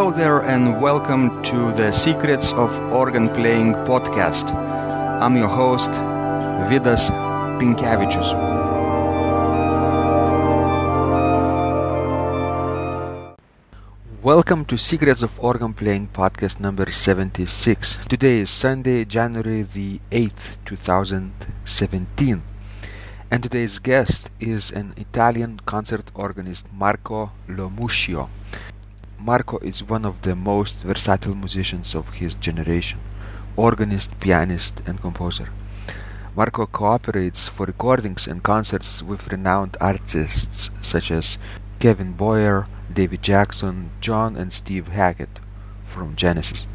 Hello there, and welcome to the Secrets of Organ Playing podcast. I'm your host, Vidas Pinkevičius. Welcome to Secrets of Organ Playing podcast number 76. Today is Sunday, January the 8th, 2017. And today's guest is an Italian concert organist, Marco Lomuscio. Marco is one of the most versatile musicians of his generation organist, pianist, and composer. Marco cooperates for recordings and concerts with renowned artists such as Kevin Bowyer, David Jackson, John and Steve Hackett from Genesis.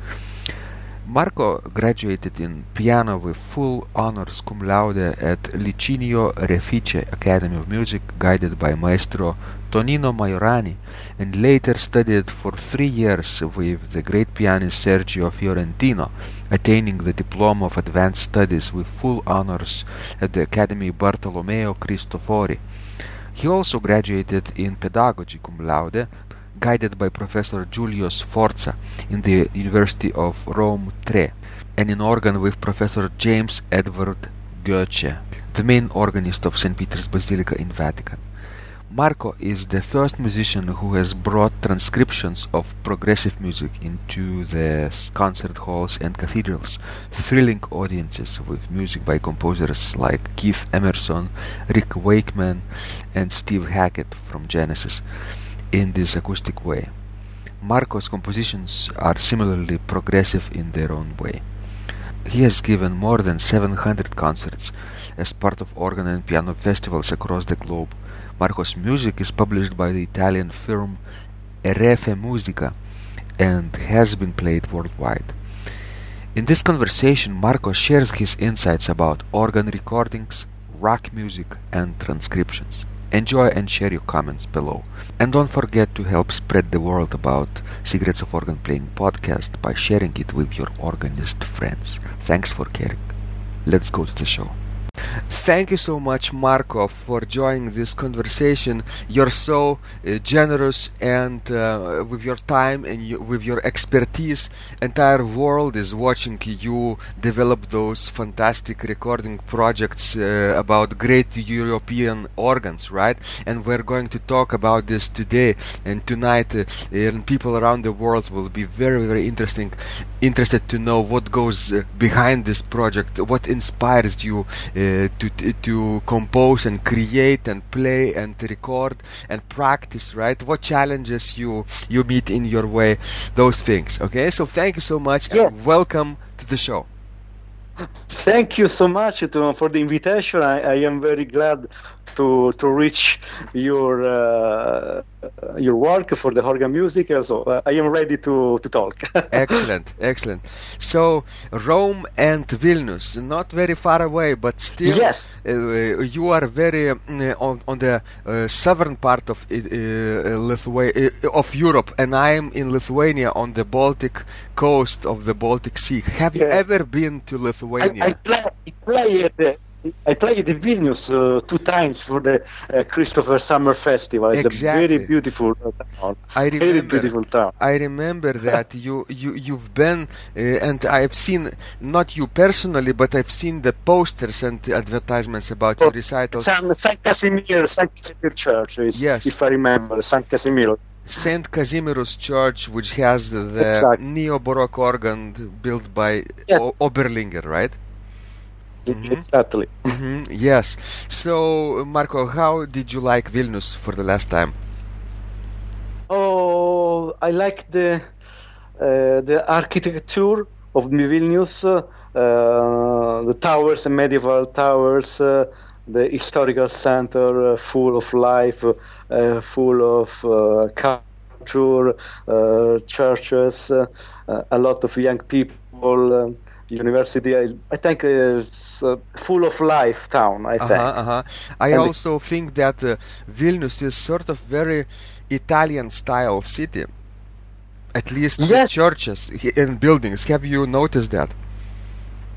Marco graduated in piano with full honors cum laude at Licinio Refice Academy of Music, guided by Maestro Tonino Majorani, and later studied for three years with the great pianist Sergio Fiorentino, attaining the Diploma of Advanced Studies with full honors at the Academy Bartolomeo Cristofori. He also graduated in pedagogy cum laude guided by Professor Giulio Sforza in the University of Rome Tre, and in organ with Professor James Edward Goettsche, the main organist of St. Peter's Basilica in Vatican. Marco is the first musician who has brought transcriptions of progressive music into the concert halls and cathedrals, thrilling audiences with music by composers like Keith Emerson, Rick Wakeman, and Steve Hackett from Genesis in this acoustic way. Marco's compositions are similarly progressive in their own way. He has given more than 700 concerts as part of organ and piano festivals across the globe. Marco's music is published by the Italian firm Erefe Musica and has been played worldwide. In this conversation, Marco shares his insights about organ recordings, rock music, and transcriptions. Enjoy and share your comments below. And don't forget to help spread the word about Secrets of Organ Playing podcast by sharing it with your organist friends. Thanks for caring. Let's go to the show. Thank you so much, Marco, for joining this conversation. You're so uh, generous and uh, with your time and you, with your expertise, entire world is watching you develop those fantastic recording projects uh, about great European organs, right? And we're going to talk about this today and tonight. Uh, and people around the world will be very, very interesting, interested to know what goes uh, behind this project, what inspires you uh, to to compose and create and play and record and practice right? What challenges you you meet in your way? Those things okay? So thank you so much Yeah. and welcome to the show Thank you so much to, for the invitation. I, I am very glad to to reach your uh, your work for the organ music. So uh, I am ready to to talk. excellent excellent so rome and vilnius not very far away but still Yes. uh, you are very uh, on, on the uh, southern part of uh, Lithuania of Europe and I am in Lithuania on the Baltic coast of the Baltic Sea have you ever been to Lithuania I play I play at the, I played in Vilnius uh, two times for the uh, Christopher Summer Festival. It's a very beautiful uh, town. I Very remember beautiful town. I remember that you you you've been uh, and I've seen not you personally but I've seen the posters and advertisements about your recitals San, San Casimir, San Casimir Church, is, Yes. if I remember, San Casimiro. Saint Casimirus Church which has the Exactly. neo-baroque organ built by Yes. o- Oberlinger right Mhm. Exactly. hmm yes so Marco how did you like Vilnius for the last time Oh, I like the uh, the architecture of Vilnius, uh, the towers, the medieval towers, uh, the historical center, uh, full of life, uh, full of uh, culture, churches, a lot of young people. University, I, I think is uh, full of life town. I think. Uh-huh, uh-huh. I And- also think that uh, Vilnius is sort of very Italian style city. At least the Yes. churches and buildings. Have you noticed that?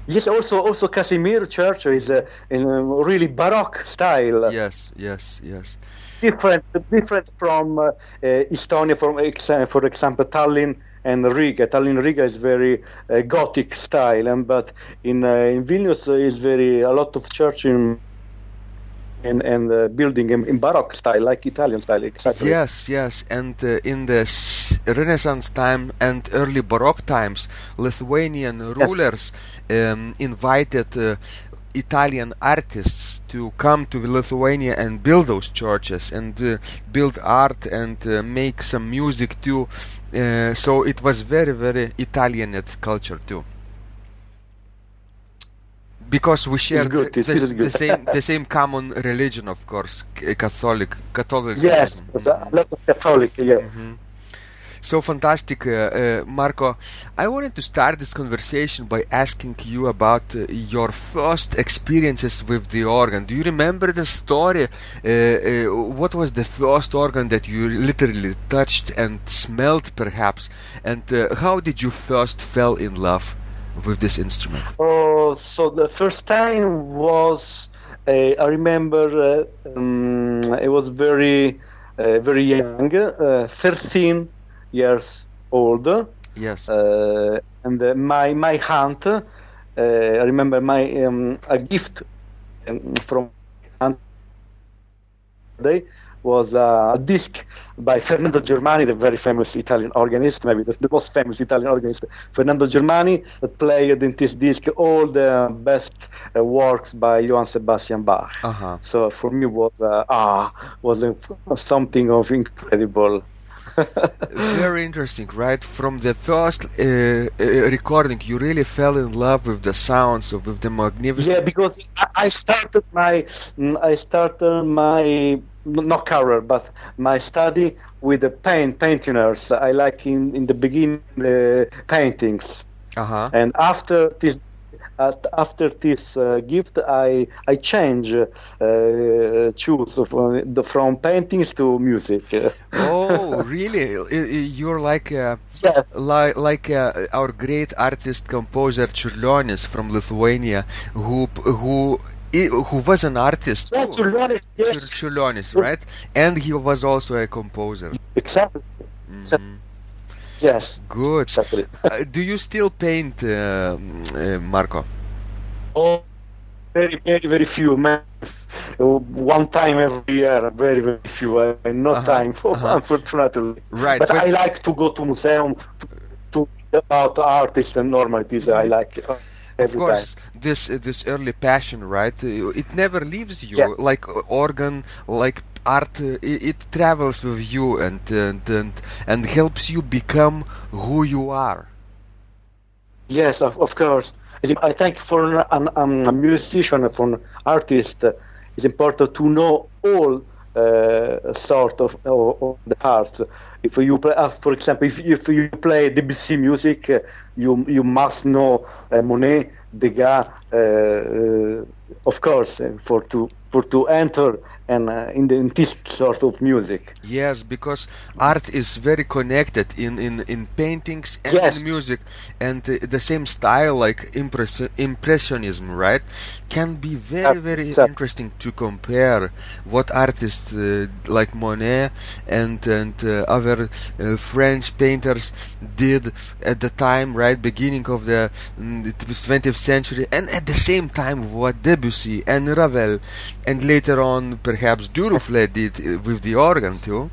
Yes, also also Casimir Church is uh, in a really baroque style. Yes, yes, yes. different, different from uh, uh, Estonia, from ex- for example, Tallinn and Riga. Tallinn Riga is very uh, Gothic style, and but in uh, in Vilnius uh, is very a lot of church in and and uh, building in, in, Baroque style, like Italian style, exactly. Yes, yes, and uh, in the Renaissance time and early Baroque times, Lithuanian yes. rulers um, invited uh, Italian artists to come to Lithuania and build those churches and uh, build art and uh, make some music too. Uh, so it was very, very Italian culture too because we share the, the, the, same the same common religion, of course, Catholic Catholic. Yes, mm-hmm. a lot of Catholic. Yeah. Mm-hmm. So fantastic, uh, uh, Marco. I wanted to start this conversation by asking you about uh, your first experiences with the organ. Do you remember the story? Uh, uh, what was the first organ that you literally touched and smelled, perhaps? And uh, how did you first fell in love? With this instrument? Oh, so the first time was uh, I remember uh, um, I was very uh, very young, uh, 13 years old. Yes. Uh, and uh, my my aunt, I remember my um, a gift um, from aunt day was a disc by Fernando Germani, the very famous Italian organist, maybe the, the, most famous Italian organist, Fernando Germani, that played in this disc all the best uh, works by Johann Sebastian Bach. Uh-huh. So for me was uh, ah was something of incredible. very interesting, right? From the first uh, uh, recording, you really fell in love with the sounds of with the magnificent. Yeah, because I started my I started my not career, but my study with the paint painters. I like in in the beginning uh, paintings, uh-huh. and after this. Uh, after this uh, gift, I I change uh, choose from, the, from paintings to music. oh, really? You're like uh, yes. like like uh, our great artist composer Čiurlionis from Lithuania, who who who was an artist yeah, Čiurlionis, yes. Čiurlionis, right? And he was also a composer. Exactly. Mm-hmm. Yes. Good. Exactly. uh, do you still paint, uh, uh, Marco? Oh, very, very, very few. Man. One time every year, very, very few. Uh, no uh-huh. time, for, uh-huh. unfortunately. Right. But, but, I like to go to museum to, to about artists and normalities. I like. Of course time. this this early passion right it never leaves you yeah. like organ like art it, it, travels with you and, and and and helps you become who you are yes of, of course i think for an, an, a musician for an artist it's important to know all uh, sort of, of, of, the arts. If you play, uh, for example, if, if you play Debussy music, uh, you you must know uh, Monet, Degas, uh, uh, of course, for to for to enter and uh, in, the, in this sort of music. Yes, because art is very connected in, in, in paintings and yes. in music, and uh, the same style like impress- impressionism, right, can be very very interesting to compare what artists uh, like Monet and and uh, other uh, French painters did at the time, right, beginning of mm, the 20th century, and at the same time what Debussy and Ravel and later on perhaps Duruflé did with the organ too.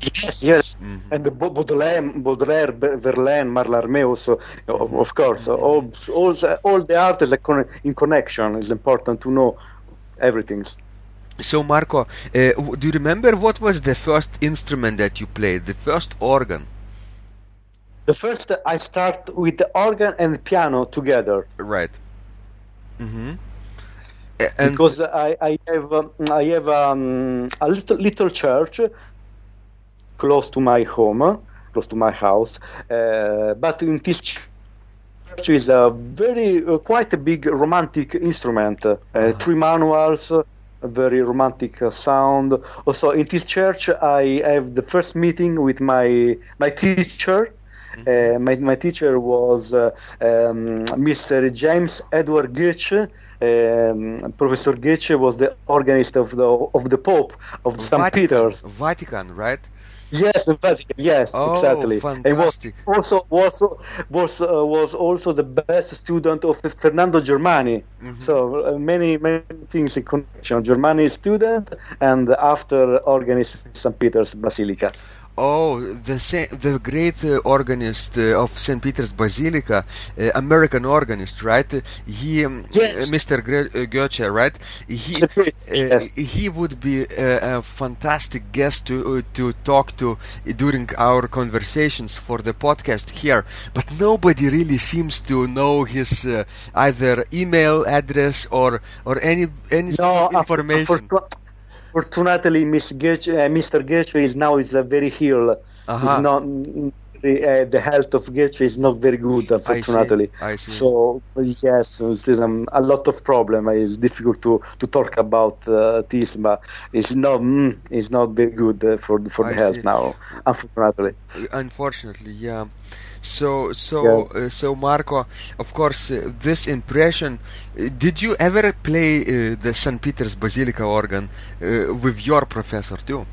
Yes, yes, mm-hmm. and Baudelaire, Baudelaire, Verlaine, Mallarmé also, of, of course. Mm-hmm. All, all, the, all the art is in connection. It's important to know everything. So, Marco, uh, do you remember what was the first instrument that you played, the first organ? The first, I start with the organ and the piano together. Right. Mm-hmm. And because I, I have um, I have um, a little little church close to my home, close to my house, uh, but in this church is a very uh, quite a big romantic instrument, uh, uh-huh. three manuals. A very romantic uh, sound. Also, in this church, I have the first meeting with my my teacher, Uh, my, my teacher was uh, um, Mr. James Edward Goettsche. Um, Professor Goettsche was the organist of the of the Pope of St. Peter's. Vatican, right? Yes, in Vatican. Yes, Oh, exactly. fantastic. And was also was was uh, was also the best student of Fernando Germani. Mm-hmm. So uh, many many things in connection. Germani student and after organist of St. Peter's Basilica. Oh, the the great uh, organist uh, of St. Peter's Basilica, uh, American organist, right? He, um, Yes. uh, Mr. Gre- uh, Goettsche, right? He uh, yes. he would be uh, a fantastic guest to uh, to talk to during our conversations for the podcast here. But nobody really seems to know his uh, either email address or or any any uh, information. Fortu- Fortunately, Miss Goettsche, uh, Mr. Goettsche is now is uh, very ill. Uh-huh. Not. Uh, the health of Goettsche is not very good, unfortunately. I see. So yes, there's um, a lot of problem. It's difficult to, to talk about uh, this, but it's not mm, it's not very good uh, for the- for I the health see. now, unfortunately. unfortunately yeah so so Yeah. uh, so marco of course uh, this impression uh, did you ever play uh, the st peter's basilica organ uh, with your professor too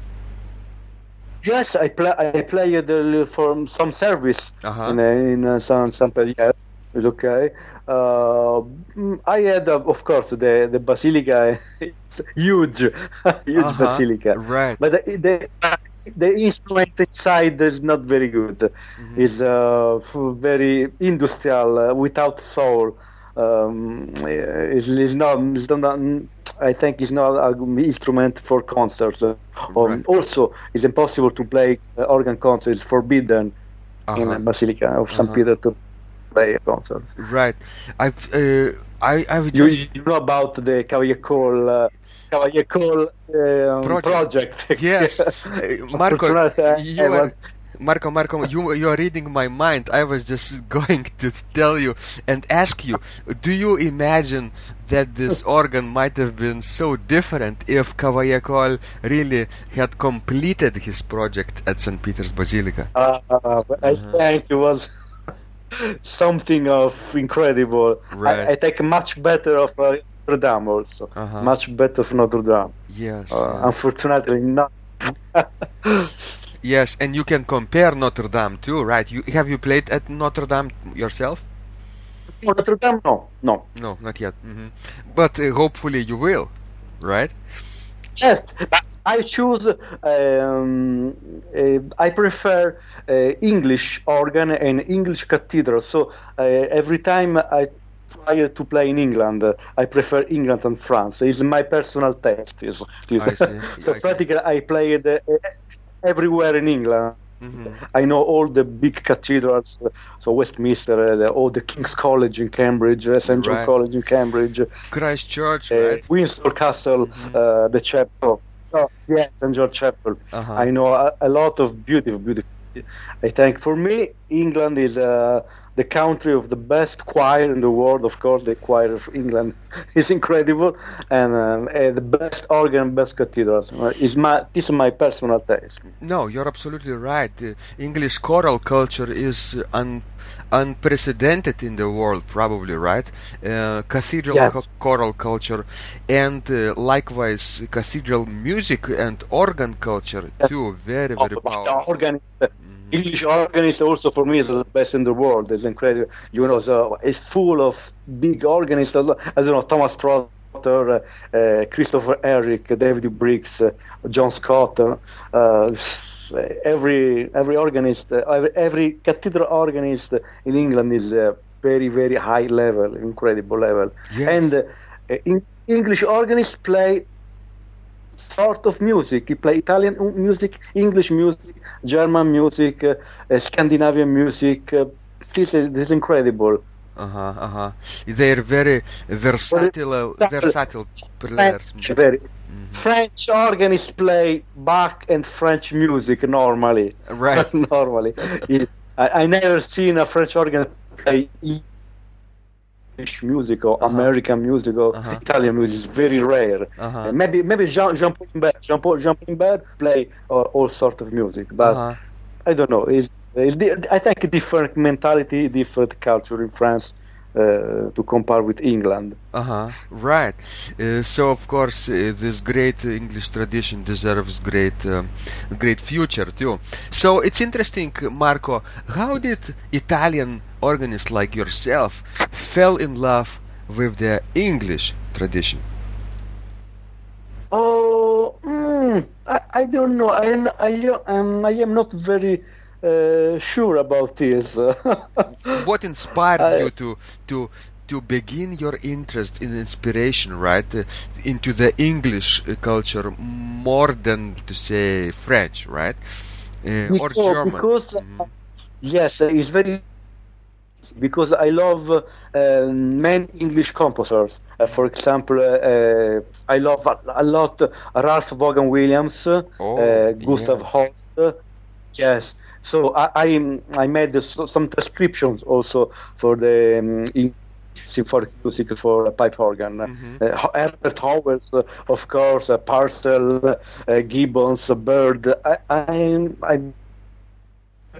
Yes, I play. I played uh, for some service Uh-huh. in uh, in some some yes, it's okay. Uh, mm, I had, uh, of course, the the basilica, it's huge, huge Uh-huh. basilica. right But the, the the instrument inside is not very good. Mm-hmm. It's uh, very industrial, uh, without soul. Um, it's, it's not. It's not. I think it's not an instrument for concerts. Um, Right. Also, it's impossible to play uh, organ concerts. It's forbidden in Uh-huh. Basilica of St. Uh-huh. Peter to play concerts. right i've uh, i i've You, just you know about the Cavalier Call, uh, Cavalier Call um, Project. project. yes uh, marco you are Marco, Marco, you you are reading my mind. I was just going to tell you and ask you: Do you imagine that this organ might have been so different if Cavaillé-Coll really had completed his project at St. Peter's Basilica? Uh, I Uh-huh. think it was something of incredible. Right. I, I take much better of uh, Notre Dame also. Uh-huh. Much better of Notre Dame. Yes, Uh, yes. Unfortunately, not. yes, and you can compare Notre Dame too, right? You have you played at Notre Dame yourself? Notre Dame, no, no. No, not yet. hmm But uh, hopefully you will, right? Yes, but I choose. Um, uh, I prefer uh, English organ and English cathedral. So uh, every time I try to play in England, I prefer England and France. It's my personal taste. Is, so I practically, I played uh, everywhere in England. hmm I know all the big cathedrals, so Westminster, uh, the, all the King's College in Cambridge, uh, St John Right. College in Cambridge, Christ Church, uh, right? Windsor Castle, Mm-hmm. uh, the chapel. Oh, yes, St. George Chapel. Uh-huh. I know a, a lot of beautiful, beautiful. I think for me, England is uh, the country of the best choir in the world. Of course, the choir of England is incredible, and um, uh, the best organ, best cathedrals. Is my this is my personal taste. No, you're absolutely right. Uh, English choral culture is un- unprecedented in the world, probably, right? Uh, cathedral Yes. cho- choral culture, and uh, likewise cathedral music and organ culture Yes. too. Very, Oh, very but powerful. the organist, English organist also for me is the best in the world. It's incredible. You know, so it's full of big organists. As don't know Thomas Trotter, uh, uh, Christopher Herrick, David Briggs, uh, John Scott. Uh, uh, every every organist, uh, every, every cathedral organist in England is a very very high level, incredible level. Yes. And uh, in, English organists play sort of music. He play Italian music, English music, German music, uh, uh, Scandinavian music. Uh, this is this is incredible. Uh-huh, uh-huh. They're very versatile, uh, Versatile. versatile players. French, very. French organists play Bach and French music normally. Right. normally. I, I never seen a French organ play English music or Uh-huh. American music or Uh-huh. Italian music. It's very rare. Uh-huh. Uh, maybe maybe Jean Jean Paul Imbert, Jean Paul Jean Paul Imbert play uh, all sort of music, but Uh-huh. I don't know. It's I think different mentality, different culture in France uh, to compare with England. Uh-huh. Right. Uh, so of course uh, this great English tradition deserves great um, great future too. So it's interesting Marco, how did Italian organists like yourself fell in love with the English tradition? Oh, mm, I, I don't know. I, I, um, I am not very uh, sure about this. what inspired I, you to to to begin your interest in inspiration, right, uh, into the English culture more than to say French, right, uh, because, or German? Because mm. yes, it's very because I love uh, many English composers. Uh, for example, uh, I love a, a, lot Ralph Vaughan Williams, oh, Gustav yeah. Holst. yes, so I I, I made some descriptions also for the um, symphonic music for pipe organ. Mm-hmm. Uh, Herbert Howells, uh, of course, uh, Purcell, uh, Gibbons, Byrd. I, I, I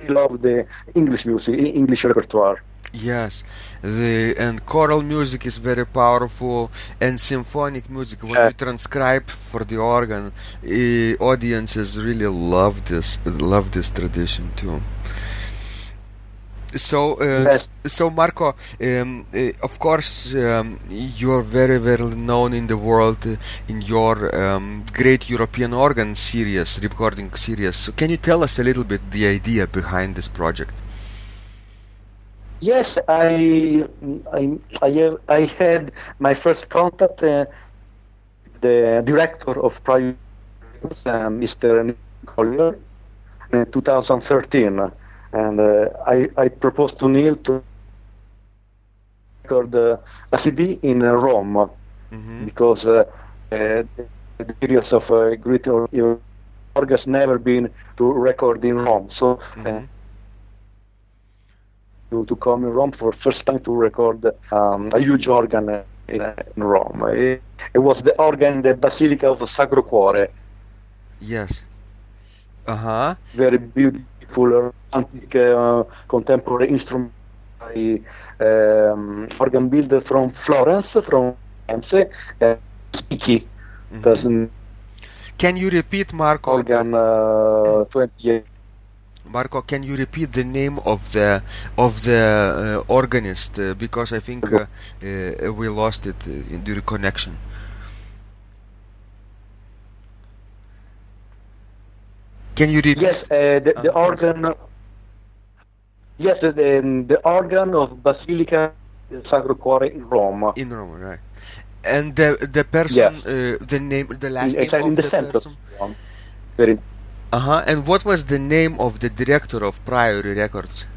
love the English music, English repertoire. Yes, the and choral music is very powerful, and symphonic music. When you transcribe for the organ, uh, audiences really love this love this tradition too. So, uh, yes. so Marco, um, uh, of course, um, you're very, very known in the world uh, in your um, great European organ series, recording series. So, can you tell us a little bit the idea behind this project? Yes, I I I, I had my first contact uh, the director of Priory uh, Mr. Collier in 2013, and uh, I I proposed to Neil to record uh, a CD in Rome mm-hmm. because uh, uh, the periods of uh, great organs never been to record in Rome, so. Mm-hmm to, to come in Rome for first time to record um, a huge organ in, in Rome. It, it, was the organ in the Basilica of Sacro Cuore. Yes. Uh huh. Very beautiful, antique, uh, contemporary instrument. Um, organ builder from Florence, from Florence, uh, Spicchi. Mm-hmm. Can you repeat, Marco? Organ uh, 28. Marco, can you repeat the name of the of the uh, organist uh, because I think uh, uh we lost it uh, in the connection. Can you repeat? Yes, uh, the, the organ. Yes, the, the organ of Basilica Sacro Cuore in Rome. In Rome, right? And the the person, yes. the name, the last in, name of the, the person. Very uh huh. And what was the name of the director of Priory Records?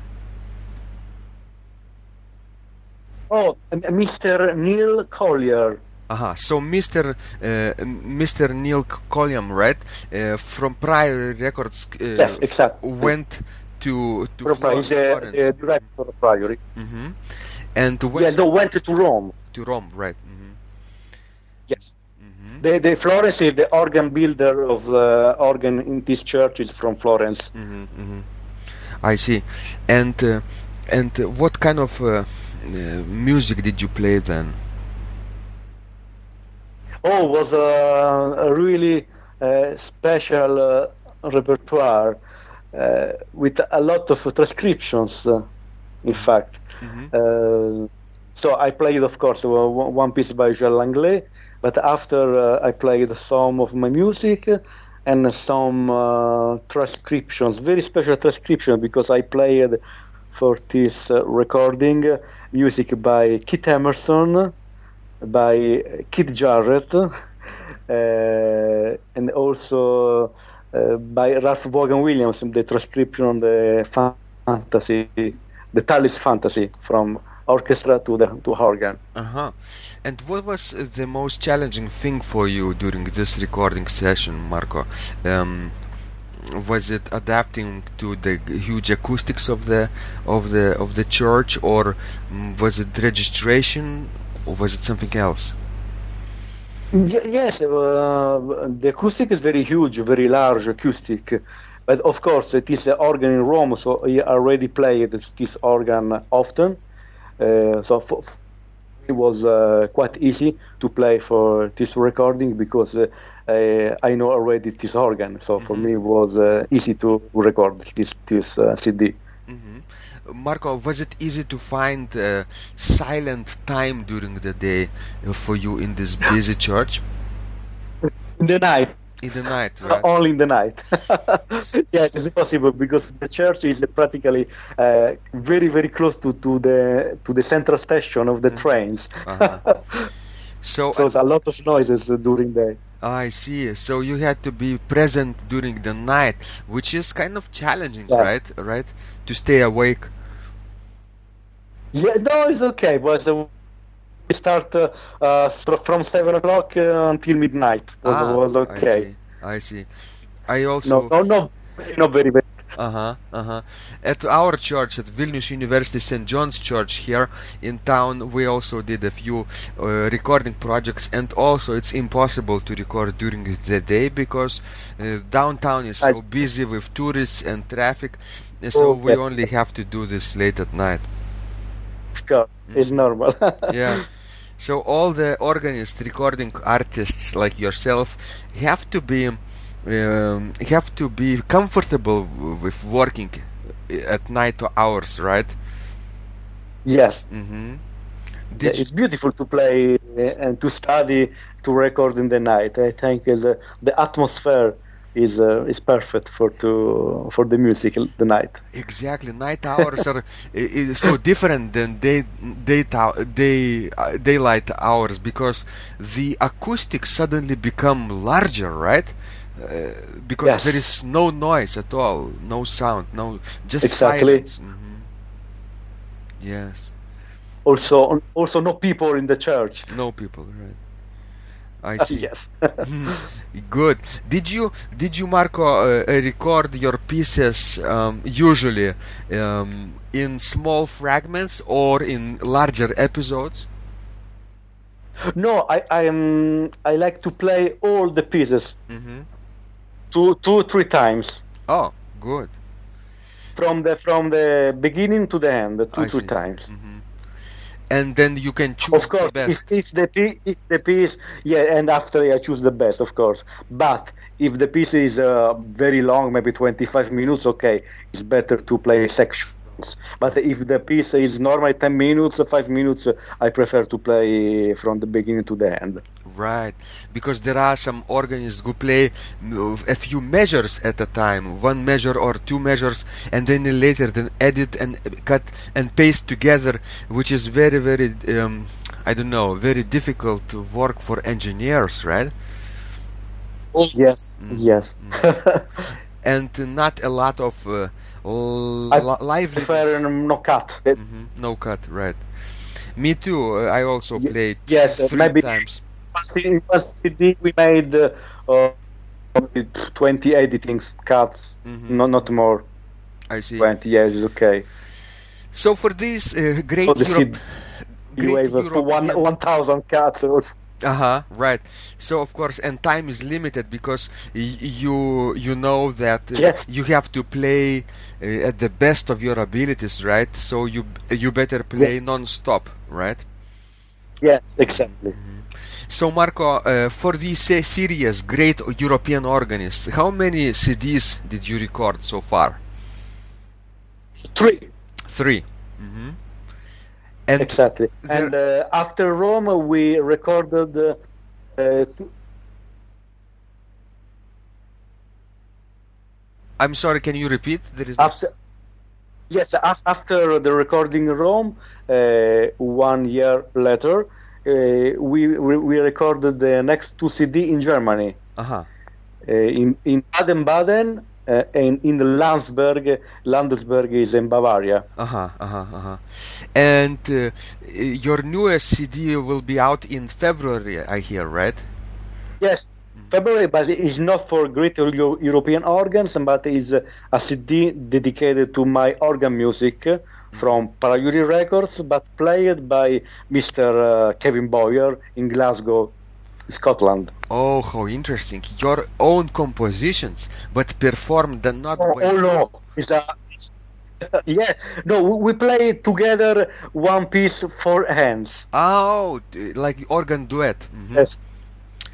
Oh, Mr. Neil Collier. Uh-huh. So Mr. Uh, Mr. Neil Collier, right, uh, from Priory Records, uh, yes, exactly. went to to Florence. Uh, director of Priory. Mm-hmm. And when yeah, no, went to Rome. To Rome, right? Mm-hmm. Yes. The, the Florence is the organ builder of the organ in this church is from Florence. Mm-hmm, mm-hmm. I see. And uh, and what kind of uh, uh, music did you play then? Oh, it was a, a really uh, special uh, repertoire uh, with a lot of transcriptions. in mm-hmm. fact. Mm-hmm. so I played, of course, one piece by Jean Langlais but after uh, I played some of my music and some uh, transcriptions, very special transcriptions, because I played for this uh, recording music by Keith Emerson, by Keith Jarrett, uh, and also uh, by Ralph Vaughan Williams, the transcription on the fantasy, the Tallis Fantasy from orchestra to the to organ. Uh-huh. And what was the most challenging thing for you during this recording session, Marco? Um, was it adapting to the huge acoustics of the of the of the church, or was it registration, or was it something else? yes, uh, the acoustic is very huge, very large acoustic. But of course, it is an organ in Rome, so I already played this organ often. Uh, so for, it was uh, quite easy to play for this recording because uh, I know already this organ. So for mm-hmm. me, it was uh, easy to record this this uh, CD. Mm-hmm. Marco, was it easy to find uh, silent time during the day for you in this busy church? In the night. In the night, right? Only in the night. yes, it's possible because the church is practically uh, very, very close to, to the to the central station of the mm-hmm. trains. Uh-huh. So, so a lot of noises during the. I see. So you had to be present during the night, which is kind of challenging, yes. right? Right, to stay awake. Yeah, no, it's okay. But uh, start uh, from seven o'clock uh, until midnight. Was, ah, was okay. I see. I see. I also. No, no, no, not very bad. Uh huh. Uh huh. At our church, at Vilnius University St. John's Church here in town, we also did a few uh, recording projects, and also it's impossible to record during the day because uh, downtown is so busy with tourists and traffic, so we only have to do this late at night. Of course, it's normal. yeah. So all the organists, recording artists like yourself, have to be um, have to be comfortable with working at night hours, right? Yes. Mm-hmm. Yeah, it's beautiful to play and to study to record in the night. I think the, the atmosphere is uh, is perfect for to for the music the night. Exactly, night hours are is so different than day day day uh, daylight hours because the acoustics suddenly become larger, right? Uh, because yes. there is no noise at all, no sound, no just exactly. silence. Mm-hmm. Yes. Also, also no people in the church. No people, right? I see. yes. Good. Did you did you Marco uh, record your pieces um, usually um, in small fragments or in larger episodes? No, I I um, I like to play all the pieces. Mm-hmm. Two two three times. Oh, good. From the from the beginning to the end, two I three see. times. Mm-hmm and then you can choose of course the best. If it's the piece it's the piece yeah and after i choose the best of course but if the piece is uh, very long maybe 25 minutes okay it's better to play a section but if the piece is normally 10 minutes, 5 minutes, I prefer to play from the beginning to the end. Right, because there are some organists who play a few measures at a time, one measure or two measures, and then later then edit and cut and paste together, which is very, very, um, I don't know, very difficult work for engineers, right? Oh, yes, mm. yes. Mm. and not a lot of uh, I prefer no cut. Mm-hmm. No cut, right? Me too. Uh, I also y- played yes, three maybe times. In CD we made uh, uh, 20 editings cuts, mm-hmm. no, not more. I see. 20 years is okay. So for this uh, great, so Europe, great European... one 1,000 cuts. Uh-huh, right. So of course, and time is limited because y- you you know that uh, yes. you have to play uh, at the best of your abilities, right? So you you better play yes. non-stop, right? Yes, exactly. Mm-hmm. So Marco, uh, for this series, Great European Organist, how many CDs did you record so far? Three. 3 mm-hmm. And exactly. And uh, after Rome, we recorded. Uh, I'm sorry. Can you repeat? There is after. No... Yes, after the recording in Rome, uh, one year later, uh, we we recorded the next two CD in Germany. Uh-huh. Uh, in in Baden-Baden uh, and in Landsberg, Landesberg is in Bavaria. Uh-huh, uh-huh, uh-huh. And uh, your newest CD will be out in February, I hear, right? Yes, February, but it's not for great European organs, but is a CD dedicated to my organ music from Priory Records, but played by Mr. Uh, Kevin Bowyer in Glasgow. Scotland. Oh, how interesting! Your own compositions, but performed not oh, by. Oh no, it's a yeah, no, we play together one piece for hands. Oh, like organ duet. Mm-hmm. Yes.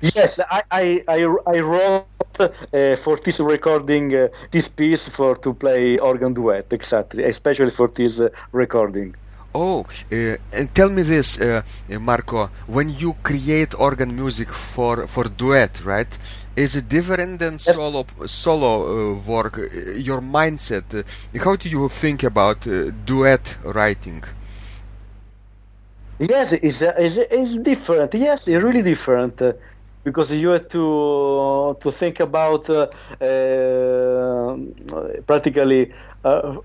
Yes, I I, I, I wrote uh, for this recording uh, this piece for to play organ duet exactly, especially for this uh, recording. Oh, uh, and tell me this, uh, Marco. When you create organ music for for duet, right? Is it different than solo solo uh, work? Your mindset. how do you think about duet writing? Yes, it's, it's, it's different. Yes, it's really different because you have to to think about uh, uh, practically uh,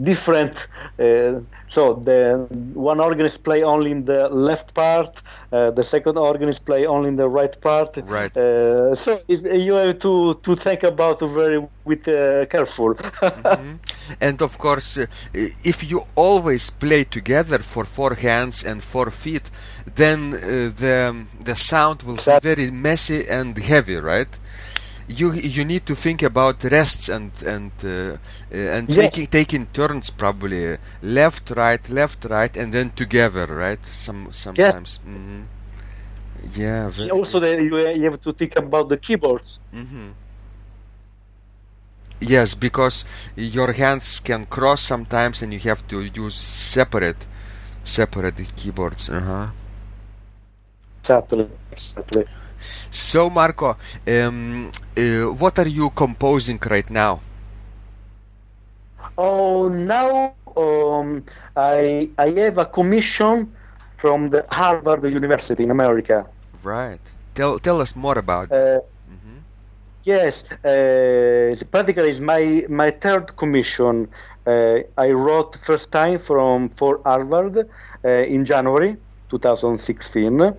different. Uh, so the one organist play only in the left part, uh, the second organist play only in the right part. Right. Uh, so you have to to think about very with uh, careful. mm-hmm. And of course, uh, if you always play together for four hands and four feet, then uh, the the sound will be very messy and heavy, right? You you need to think about rests and and uh, uh, and yes. taking taking turns probably left right left right and then together right some sometimes yes. mm-hmm. yeah also the, you, you have to think about the keyboards mm-hmm. yes because your hands can cross sometimes and you have to use separate separate keyboards uh-huh exactly exactly so, Marco, um, uh, what are you composing right now? Oh, now um, I I have a commission from the Harvard University in America. Right. Tell tell us more about uh, it. Mm-hmm. Yes, uh, practically it's my my third commission. Uh, I wrote first time from for Harvard uh, in January 2016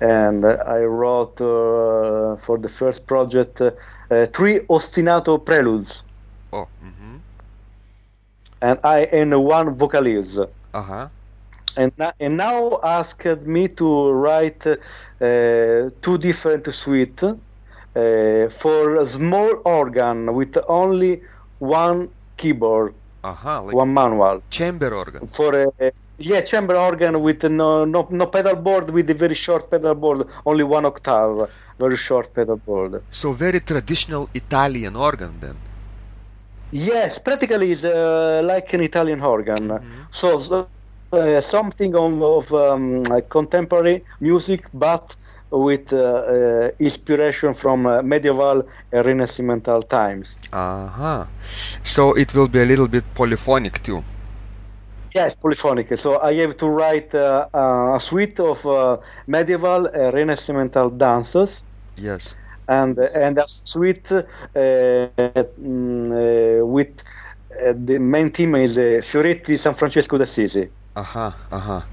and I wrote uh, for the first project uh, three ostinato preludes. Oh. Mm-hmm. And I and one vocalise. Uh huh. And, and now asked me to write uh, two different suites uh, for a small organ with only one keyboard, uh-huh, like one manual. Chamber organ. For a yeah, chamber organ with no, no no pedal board with a very short pedal board, only one octave, very short pedal board. So very traditional Italian organ then. Yes, practically is uh, like an Italian organ. Mm-hmm. So uh, something of, of um, contemporary music, but with uh, uh inspiration from uh, medieval and Renaissance times. Uh huh. So it will be a little bit polyphonic too. Yes, polyphonic. So I have to write uh, uh, a suite of uh, medieval uh, Renaissance dances. Yes. And and a suite uh, mm, uh, with the main theme is uh, Fioretti San Francesco d'Assisi. Aha, aha.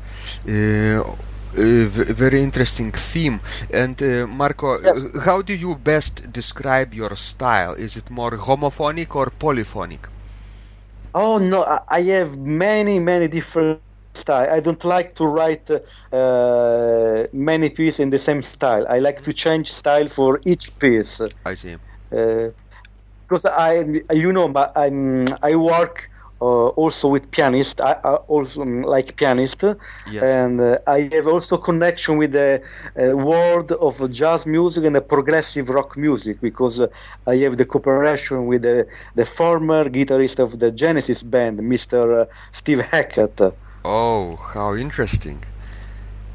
very interesting theme. And Marco, yes. how do you best describe your style? Is it more homophonic or polyphonic? Oh no, I have many many different style. I don't like to write uh, many pieces in the same style. I like to change style for each piece. I see. Uh, because I, you know, I'm, I work uh, also with pianist. I, I also like pianist, yes. and uh, I have also connection with the uh, world of jazz music and the progressive rock music because uh, I have the cooperation with the, the former guitarist of the Genesis band, Mr. Uh, Steve Hackett. Oh, how interesting!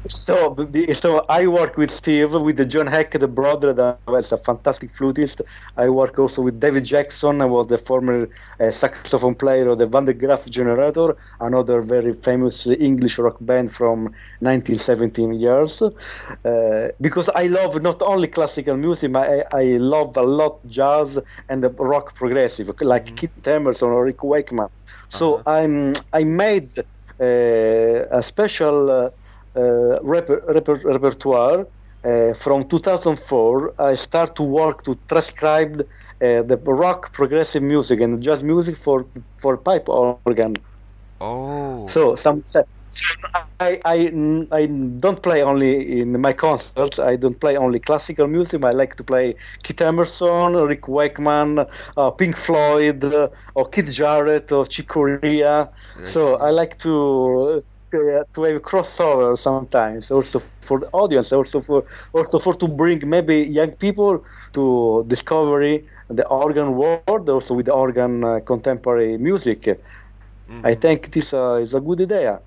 So, so I work with Steve, with the John Heck, the brother that was a fantastic flutist. I work also with David Jackson, I was the former uh, saxophone player of the Van der Graaf Generator, another very famous English rock band from 1917 years. Uh, because I love not only classical music, I, I love a lot jazz and the rock progressive, like mm-hmm. Keith Emerson or Rick Wakeman. So uh-huh. I'm I made uh, a special uh, reper- reper- repertoire. Uh, from 2004, I start to work to transcribe uh, the rock progressive music and jazz music for for pipe organ. Oh. So some I, I, I don't play only in my concerts. I don't play only classical music. I like to play Keith Emerson, Rick Wakeman, uh, Pink Floyd, uh, or Keith Jarrett, or Chick Corea. So I like to uh, to have crossover sometimes, also for the audience, also for also for to bring maybe young people to discovery the organ world, also with the organ uh, contemporary music. Mm-hmm. I think this uh, is a good idea.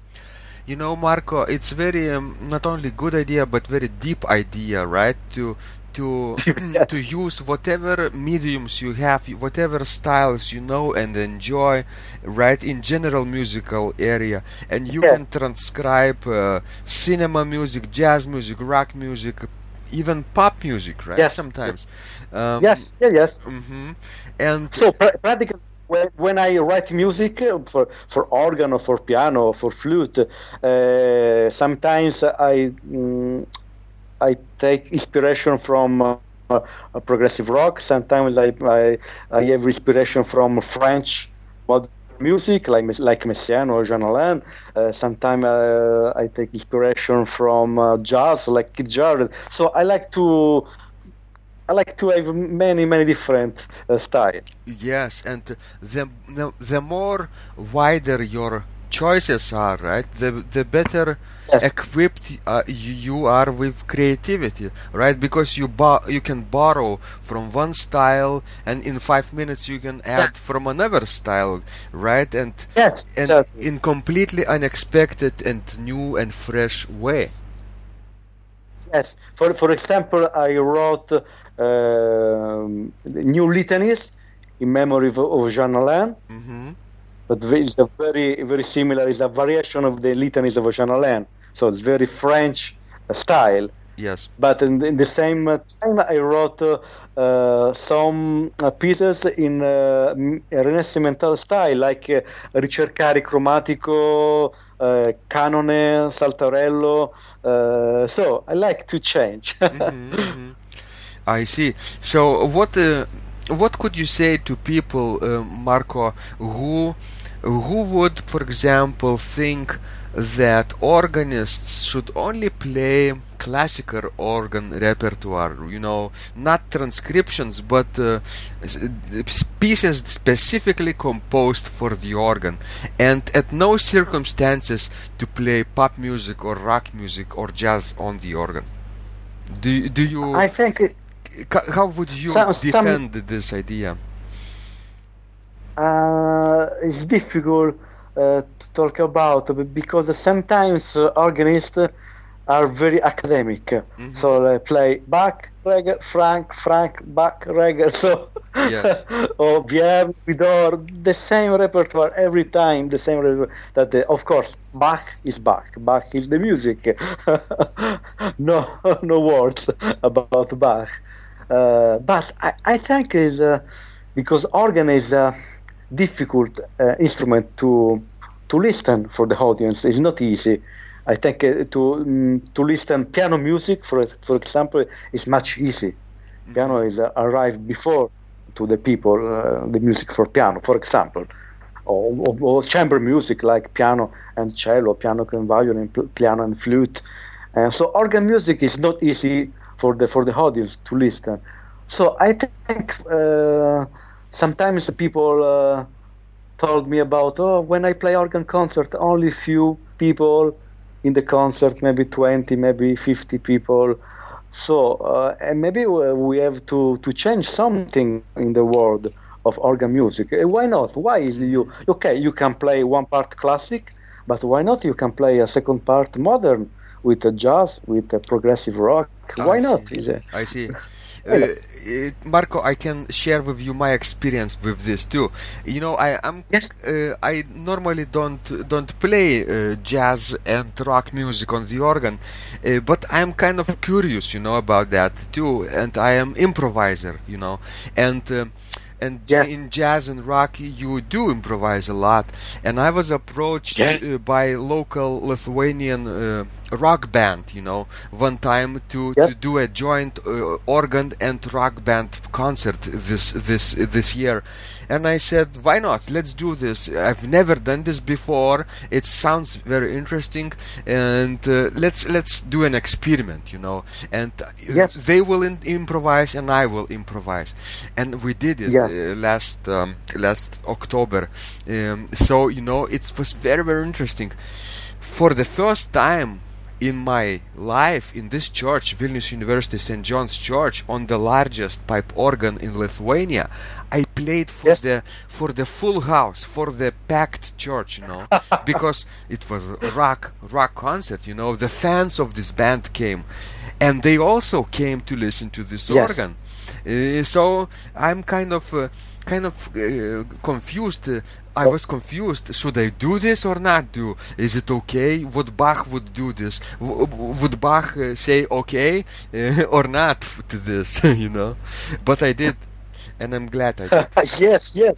You know, Marco, it's very um, not only good idea but very deep idea, right? To to yes. to use whatever mediums you have, whatever styles you know and enjoy, right? In general musical area, and you can transcribe uh, cinema music, jazz music, rock music, even pop music, right? Yes. Sometimes. Um, yes. Yeah, yes. Mm-hmm. And so pr- practically when, when I write music uh, for, for organ or for piano or for flute, uh, sometimes I mm, I take inspiration from uh, progressive rock. Sometimes I, I, I have inspiration from French modern music, like like Messiaen or Jehan Alain. Uh, sometimes uh, I take inspiration from uh, jazz, like Keith Jarrett. So I like to I like to have many, many different uh, styles. Yes, and the, the more wider your choices are, right, the the better yes. equipped uh, you are with creativity, right? Because you bo- you can borrow from one style, and in five minutes you can add yes. from another style, right? And yes, and exactly. in completely unexpected and new and fresh way. Yes. For for example, I wrote um, new litanies in memory of, of Jehan Alain. Mm-hmm. But it's a very very similar. It's a variation of the litanies of Jehan Alain. So it's very French style. Yes. But in, in the same time, I wrote uh, some uh, pieces in uh, Rinascimental style, like uh, Ricercare Cromatico, uh, Canone, Saltarello. Uh, so I like to change. mm-hmm, mm-hmm. I see. So what uh, what could you say to people, uh, Marco, who who would, for example, think that organists should only play classical organ repertoire, you know, not transcriptions, but uh, pieces specifically composed for the organ, and at no circumstances to play pop music or rock music or jazz on the organ. Do, do you? I think it, how would you some, defend some, this idea? Uh, it's difficult uh, to talk about because sometimes uh, organists are very academic. Mm-hmm. So they play Bach, Reger, Frank, Franck, Bach, Reger. So yes. or Vierne, Widor, the same repertoire every time. The same repertoire. That the, of course Bach is Bach. Bach is the music. no, no words about Bach. Uh, but I, I think is uh, because organ is a difficult uh, instrument to to listen for the audience. It's not easy. I think uh, to um, to listen piano music, for for example, is much easy. Mm-hmm. Piano is uh, arrived before to the people uh, the music for piano, for example, or, or, or, chamber music like piano and cello, piano and violin, piano and flute. And so organ music is not easy for the for the audience to listen. So I think uh, sometimes people uh, told me about oh when I play organ concert only few people in the concert maybe 20 maybe 50 people. So uh, and maybe we have to to change something in the world of organ music. Why not? Why is you okay you can play one part classic but why not? You can play a second part modern with a jazz with a progressive rock why I not? I see. Uh, Marco, I can share with you my experience with this too. You know, I am yes. uh, I normally don't don't play uh, jazz and rock music on the organ, uh, but I'm kind of curious, you know, about that too, and I am improviser, you know, and uh, and in jazz and rock you do improvise a lot and i was approached uh, by local lithuanian uh, rock band, you know, one time to, Yes. to do a joint uh, organ and rock band concert this this this year. And I said, why not? Let's do this. I've never done this before. It sounds very interesting, and uh, let's let's do an experiment, you know. And uh, Yes. they will in- improvise, and I will improvise, and we did it Yes. uh, last um, last October. Um, so you know, it was very very interesting. For the first time in my life in this church, Vilnius University St. John's Church, on the largest pipe organ in Lithuania, I played for Yes. the for the full house, for the packed church, you know, because it was a rock rock concert, you know. The fans of this band came, and they also came to listen to this Yes. organ. Uh, so I'm kind of uh, kind of uh, confused. I was confused. Should I do this or not do? Is it okay? Would Bach would do this? W- would Bach uh, say okay uh, or not to this? you know, but I did, and I'm glad I did. yes, yes,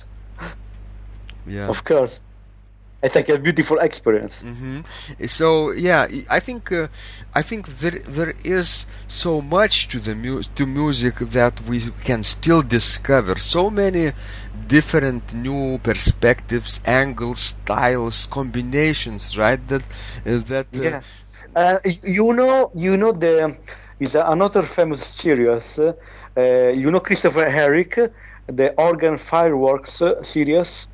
Yeah. of course. I think a beautiful experience. hmm So yeah, I- I think uh, I think there there is so much to the mu- to music that we can still discover. So many different new perspectives, angles, styles, combinations. Right? That uh, that. Uh, Yeah. Uh, you know, you know the is another famous series. Uh, you know Christopher Herrick, the organ fireworks series.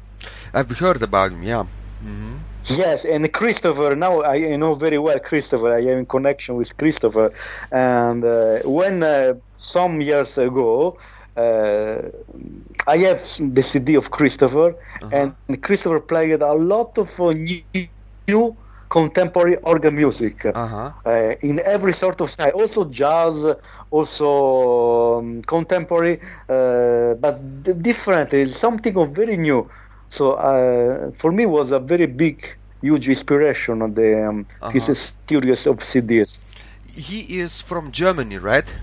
I've heard about him. Yeah. hmm Yes, and Christopher. Now I I know very well Christopher. I am in connection with Christopher, and uh, when uh, some years ago. Uh, I have the CD of Christopher, and Christopher played a lot of uh, new contemporary organ music Uh huh. uh, in every sort of style, also jazz, also um, contemporary, uh, but d- different. It's something of very new. So uh, for me, was a very big, huge inspiration of the um, this Uh-huh. series of CDs. He is from Germany, right?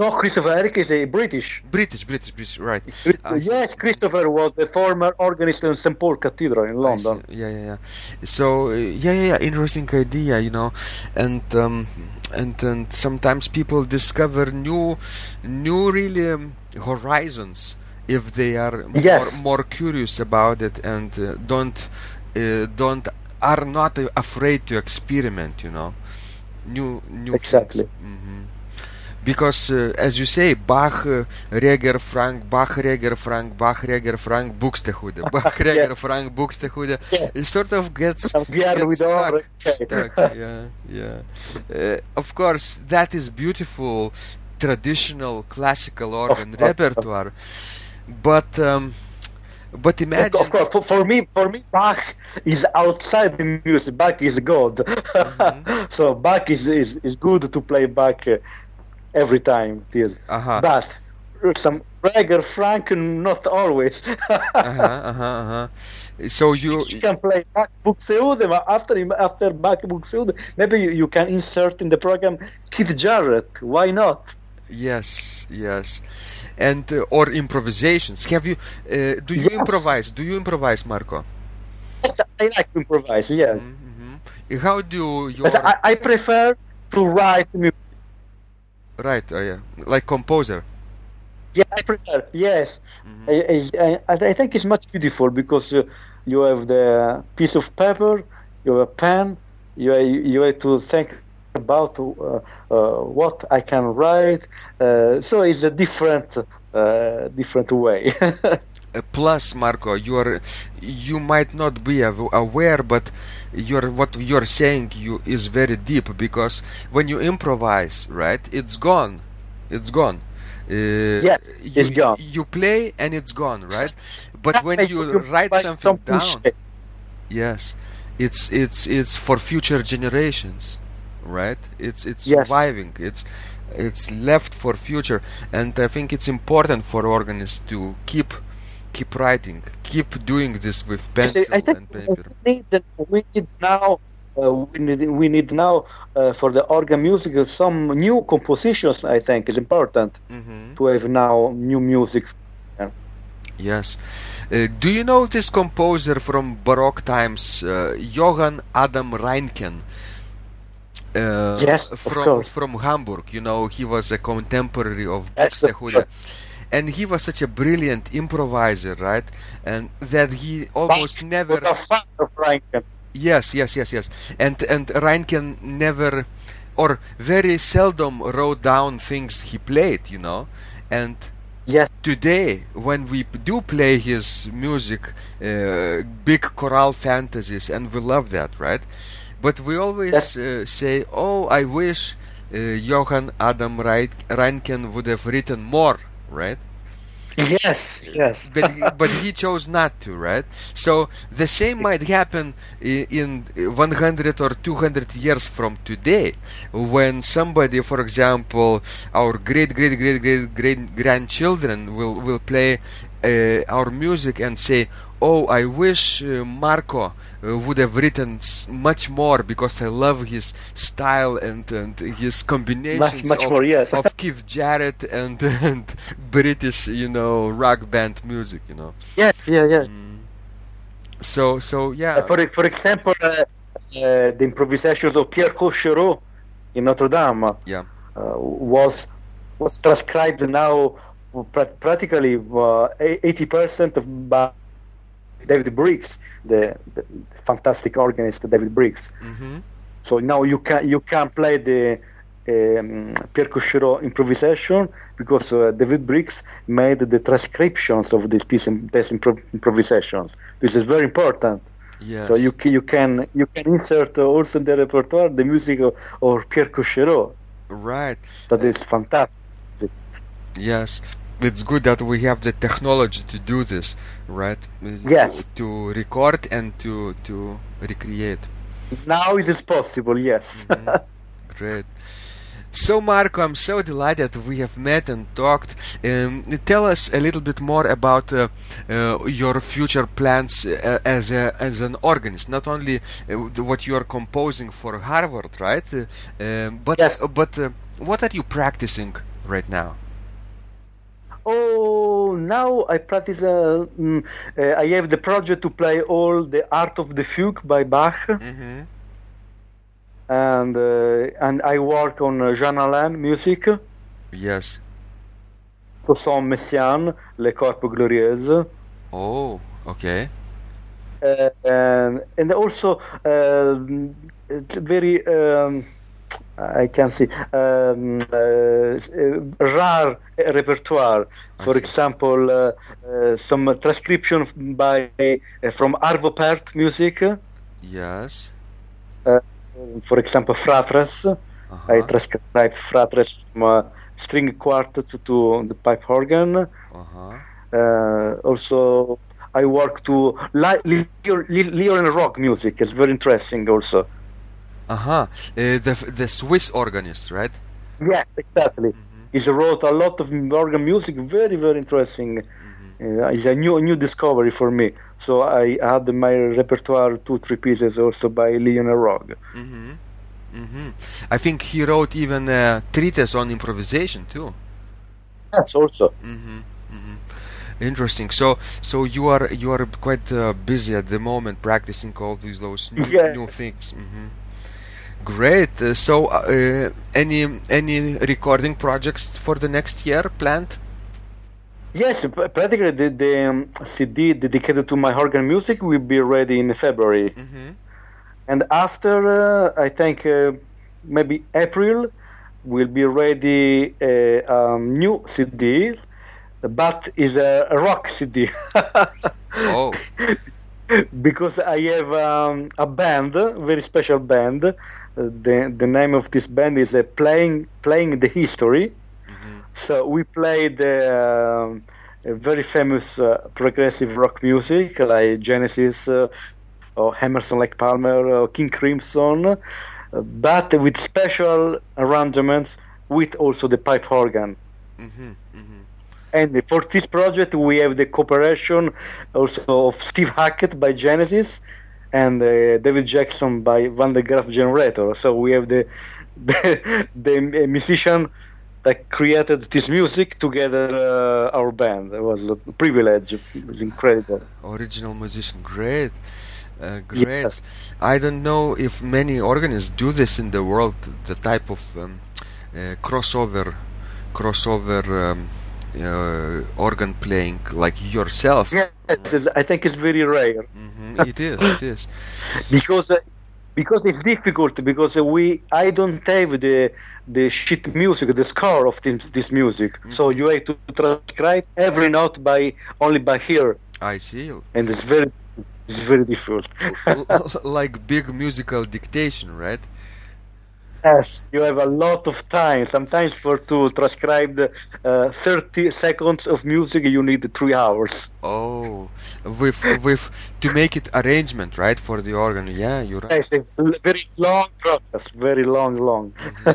No, Christopher Herrick is a British. British, British, British. Right. See. yes, Christopher was the former organist in St Paul Cathedral in London. Yeah, yeah, yeah. So uh, yeah, yeah, yeah. Interesting idea, you know, and um, and and sometimes people discover new, new really um, horizons if they are Yes. more more curious about it and uh, don't uh, don't are not afraid to experiment, you know, new new Exactly. hmm Because, uh, as you say, Bach, uh, Reger, Franck, Bach, Reger, Franck, Bach, Reger, Franck, Buxtehude, Bach, Reger, Franck, Buxtehude. Yeah. It sort of gets, And we are gets with stuck. okay. stuck. Yeah, yeah. Uh, of course, that is beautiful, traditional, classical organ repertoire. But, um, but imagine. Of course, for, for me, for me, Bach is outside the music. Bach is God. Mm-hmm. so Bach is, is is good to play Bach uh, every time. Is. Uh-huh. But some Reger Franck, not always. Uh-huh, uh-huh, uh-huh. So you, you can play Buxtehude, but after him- after Bach Buxtehude, maybe you, you can insert in the program Keith Jarrett. Why not? Yes, yes, and uh, or improvisations. Have you? Uh, do you Yes. improvise? Do you improvise, Marco? I like to improvise. Yes, hmm How do your but I, I prefer to write music. Right? Uh, yeah, like composer. Yeah, I prefer. Yes, Mm-hmm. I, I, I think it's much beautiful because uh, you have the piece of paper, you have a pen, you you have to think about uh, uh, what I can write. Uh, so it's a different uh, different way. Uh, plus, Marco, you are you might not be aware, but you're what you're saying you is very deep because when you improvise, right? It's gone. It's gone. Uh, Yes, you, it's gone. You play and it's gone, right? But when you You write write something down, shit. Yes, it's it's it's for future generations, right? It's it's Yes. surviving. It's it's left for future, and I think it's important for organists to keep keep writing, keep doing this with pencil I think and we paper. need, that we need now. Uh, we need we need now uh, for the organ music some new compositions. I think is important hmm to have now new music. Yes. Uh, do you know this composer from Baroque times, uh, Johann Adam Reinken? Uh, yes, from from Hamburg. You know, he was a contemporary of Buxtehude. And he was such a brilliant improviser, right? And that he almost never. Was a fan of Reinken. Yes, yes, yes, yes. And and Reinken never, or very seldom, wrote down things he played. You know, and Yes. Today, when we do play his music, uh, big choral fantasies, and we love that, right? But we always Yes. uh, say, "Oh, I wish uh, Johann Adam Reinken would have written more," right? Yes, yes. but he, but he chose not to, right? So the same might happen in 100 or 200 years from today, when somebody, for example, our great great great great great grandchildren will will play uh, our music and say, "Oh, I wish uh, Marco uh, would have written much more because I love his style and and his combinations much of, more, yes. of Keith Jarrett and and British, you know, rock band music, you know. yes, yeah, yeah. So so yeah. Uh, for for example, uh, uh, the improvisations of Pierre Cochereau in Notre Dame yeah. uh, was was transcribed now pra- practically uh, eighty percent of by David Briggs, the, the fantastic organist David Briggs. hmm So now you can you can play the um, Pierre Cochereau improvisation because uh, David Briggs made the transcriptions of these, these impro- improvisations. This is very important. Yes. So you you can you can insert also in the repertoire the music of, of Pierre Cochereau. right. That is fantastic. Yes. It's good that we have the technology to do this, right? Yes. To, to record and to to recreate. Now it is possible. Yes. Mhm. Great. So, Marco, I'm so delighted we have met and talked. Um, tell us a little bit more about uh, uh, your future plans uh, as a as an organist. Not only uh, what you are composing for Harvard, right? Uh, um, but Yes. but uh, what are you practicing right now? Oh, now I practice. Uh, mm, uh, I have the project to play all the Art of the Fugue by Bach, Mm-hmm. and uh, and I work on uh, Jehan Alain music, Yes. Fosson Messiaen, Les Corps Glorieuses, Oh, okay. uh, and, and also uh, it's very. Um, I can see um, uh, uh, rare repertoire. For example, uh, uh, some transcription by uh, from Arvo Pärt music. Yes. For example, Fratres. Uh-huh. I transcribed Fratres from uh, string quartet to the pipe organ. uh-huh. Uh, also, I work to li- Leo, Lionel Rogg music. It's very interesting. Also. Uh-huh. Uh, the the Swiss organist, right? Yes, exactly. Mhm. He wrote a lot of organ music, very, very interesting. Mhm. Uh, it's a new, new discovery for me. So I had my repertoire two, three pieces also by Lionel Rogg. Mm-hmm. Mm-hmm. I think he wrote even a treatise on improvisation too. Yes, also. Mm-hmm. Mm-hmm. Interesting. So, so you are you are quite uh, busy at the moment practicing all these those new, Yes. new things. Mm-hmm. Great. Uh, so, uh, any any recording projects for the next year planned? Yes, practically the, the um, CD dedicated to my organ music will be ready in February. Mm-hmm. And after, uh, I think uh, maybe April, will be ready a um, new CD, but is a, a rock CD. Oh. because I have um, a band, a very special band. Uh, the the name of this band is uh, playing playing the history. Mm-hmm. So we played um, a very famous uh, progressive rock music like Genesis, uh, or Emerson, Lake Palmer, or King Crimson, uh, but with special arrangements with also the pipe organ. Mm-hmm. Mm-hmm. And for this project, we have the cooperation also of Steve Hackett by Genesis and uh, David Jackson by Van der Graaf Generator. So we have the the, the musician that created this music together uh, our band. It was a privilege. It was incredible. Original musician. Great. Uh, great. Yes. I don't know if many organists do this in the world. The type of um, uh, crossover, crossover um, uh, organ playing like yourself. Yes, I think it's very rare hmm It is. It is. because uh, because it's difficult because uh, we I don't have the the sheet music, the score of this, this music. So you have to transcribe every note by only by ear, I see. and it's very it's very difficult. Like big musical dictation, right? Yes, you have a lot of time. Sometimes for to transcribe the uh, 30 seconds of music, you need three hours. Oh, with with to make it arrangement, right, for the organ. Yeah, you're right. Yes, it's a very long process. Very long, long.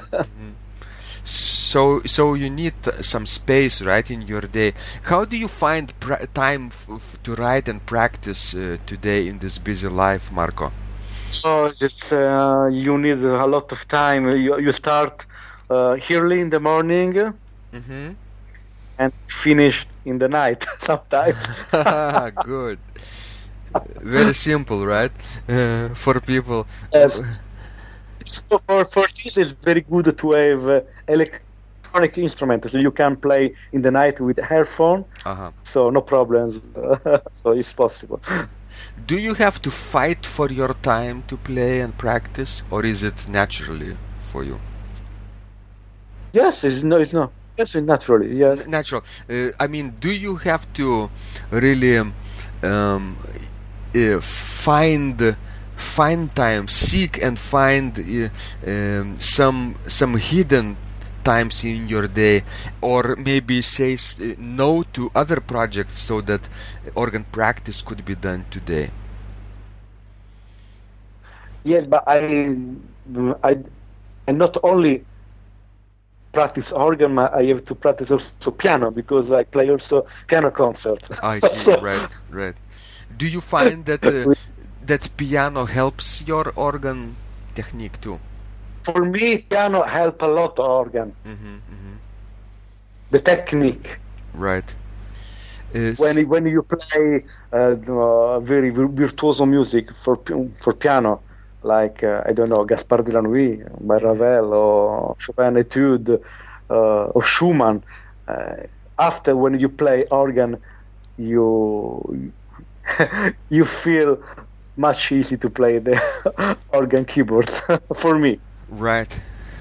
So so you need uh, some space, right, in your day. How do you find pra- time f- f- to write and practice uh, today in this busy life, Marco? So it's, uh, you need a lot of time. You, you start uh, early in the morning Mm-hmm. and finish in the night sometimes. Good. Very simple, right? Uh, for people. Yes. So for, for this, it's very good to have uh, electronic instruments. You can play in the night with earphone, Uh-huh. so no problems. so it's possible. Do you have to fight for your time to play and practice, or is it naturally for you? Yes, it's no, it's not. Yes, it's naturally. Yes. Natural. Uh, I mean, do you have to really um, uh, find find time, seek and find uh, um, some some hidden times in your day, or maybe say uh, no to other projects so that organ practice could be done today? Yes, but I, I, and not only practice organ, but I have to practice also piano because I play also piano concerts. I see. So- right, right. Do you find that uh, that piano helps your organ technique too? For me, piano help a lot organ. hmm hmm The technique. Right. Uh, When when you play uh, uh, very virtuoso music for for piano, like uh, I don't know Gaspard de la Nuit by Ravel or Chopin Etude uh, or Schumann. Uh, after when you play organ, you you feel much easy to play the organ keyboards for me. Right,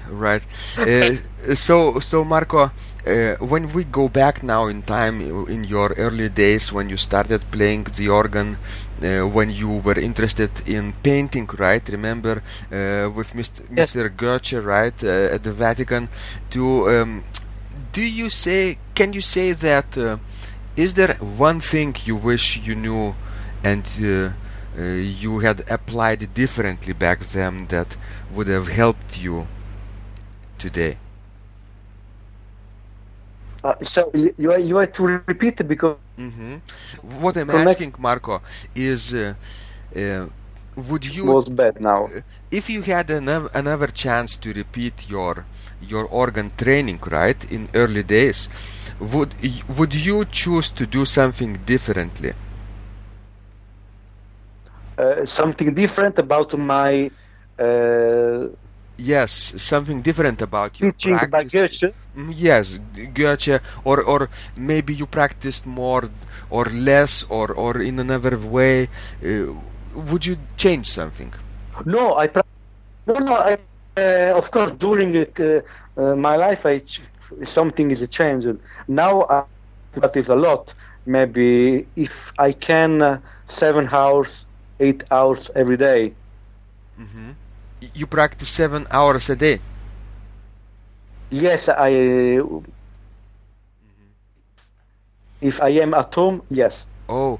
right. Uh, so, so Marco, uh, when we go back now in time, in your early days when you started playing the organ, uh, when you were interested in painting, right? Remember uh, with Mr. Yes. Mr. Goettsche, right, uh, at the Vatican. To um, do you say? Can you say that? Uh, is there one thing you wish you knew, and uh, uh, you had applied differently back then that would have helped you today? Uh, so you are, you have to repeat because hmm What I'm Connect- asking, Marco, is uh, uh, would it you, was bad now. if you had another, another chance to repeat your your organ training, right, in early days, would would you choose to do something differently? Uh, something different about my uh, Yes, something different about your teaching by. Goettsche. Mm, Yes, Goettsche, or or maybe you practiced more or less or or in another way. Uh, would you change something? No, I no no. I, uh, of course, during uh, uh, my life, I ch- something is changed. Now, I practice a lot. Maybe if I can, uh, seven hours, eight hours every day. hmm You practice seven hours a day. Yes, I. If I am at home, yes. Oh,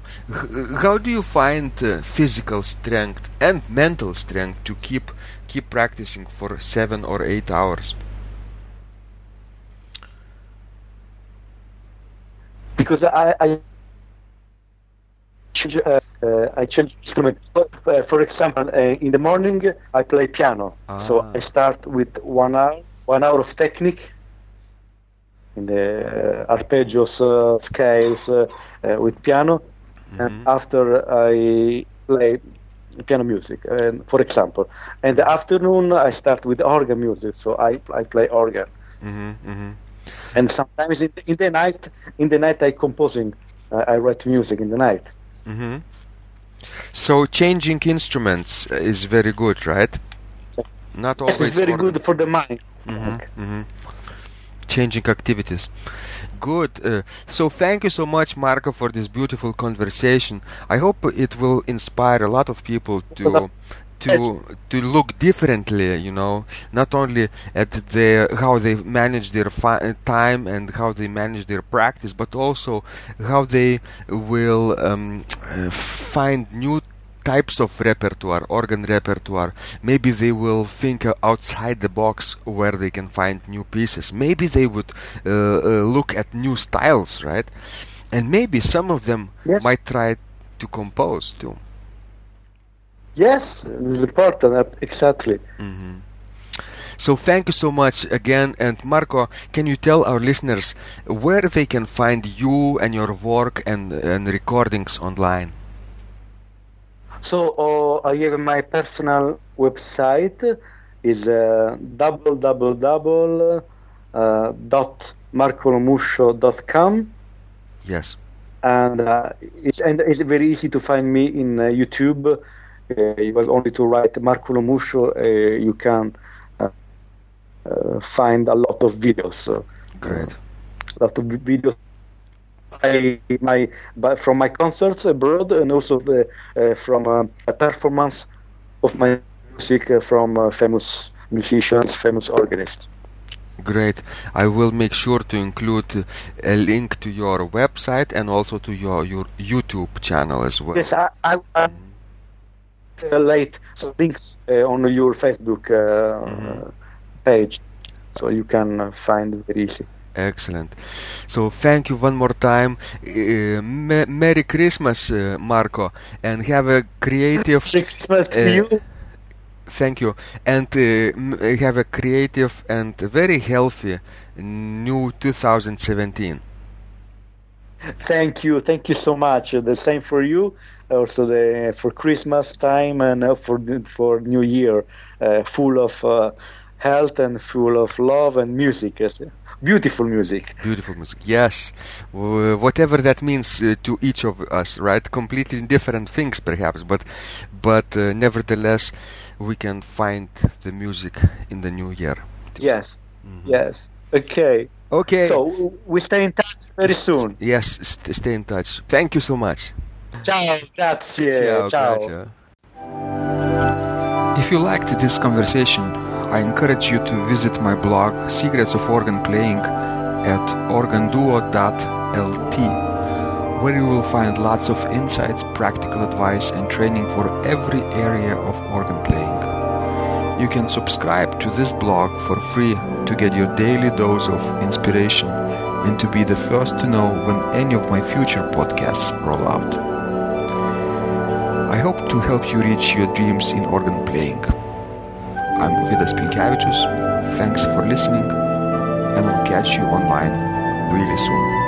how do you find uh, physical strength and mental strength to keep keep practicing for seven or eight hours? because I, I change, uh, uh, I change instrument. For, uh, for example, uh, in the morning I play piano, so Ah. I start with one hour, one hour of technique in the uh, arpeggios, uh, scales uh, uh, with piano, and Mhm. after I play piano music, and for example. And the afternoon I start with organ music, so I I play organ. hmm hmm And sometimes in, in the night, in the night I composing, uh, I write music in the night. So changing instruments is very good, right? Not This always is very organ. good for the mind. Mhm, mhm. Changing activities. Good. Uh, so thank you so much, Marco, for this beautiful conversation. I hope it will inspire a lot of people to to to look differently. You know, not only at their how they manage their fi- time and how they manage their practice, but also how they will um, uh, find new types of repertoire, organ repertoire. Maybe they will think uh, outside the box where they can find new pieces. Maybe they would uh, uh, look at new styles, right? And maybe some of them Yes. might try to compose too. Yes, it's important. Exactly. hmm So thank you so much again. And Marco, can you tell our listeners where they can find you and your work and, and recordings online? So uh, I have my personal website is uh, www uh, Yes. and uh, it's and it's very easy to find me in uh, YouTube. Uh, you have only to write Marco Lo Muscio. Uh, you can uh, uh, find a lot of videos. Uh, Great. a lot of videos. I, my but from my concerts abroad and also the, uh, from uh, a performance of my music uh, from uh, famous musicians, famous organists. Great. I will make sure to include uh, a link to your website and also to your, your YouTube channel as well. Yes, I, I, I uh, late some links uh, on your Facebook uh, Mhm. page, so you can uh, find it very easy. Excellent. So thank you one more time. Uh, me- Merry Christmas, uh, Marco, and have a creative. Christmas to Uh, you. Thank you, and uh, m- have a creative and very healthy new 2017. Thank you, thank you so much. Uh, The same for you. Also, the for Christmas time and uh, for for New Year, uh, full of uh, health and full of love and music. Beautiful music. Beautiful music. Yes, whatever that means uh, to each of us, right? Completely different things, perhaps, but but uh, nevertheless, we can find the music in the new year. Yes, Mhm. yes. Okay. Okay. So we stay in touch very soon. Yes, st- stay in touch. Thank you so much. Ciao, grazie. Ciao, ciao. grazie. If you liked this conversation, I encourage you to visit my blog Secrets of Organ Playing at organduo.lt, where you will find lots of insights, practical advice, and training for every area of organ playing. You can subscribe to this blog for free to get your daily dose of inspiration and to be the first to know when any of my future podcasts roll out. I hope to help you reach your dreams in organ playing. I'm Vidas Pinkevičius. Thanks for listening, and I'll catch you online really soon.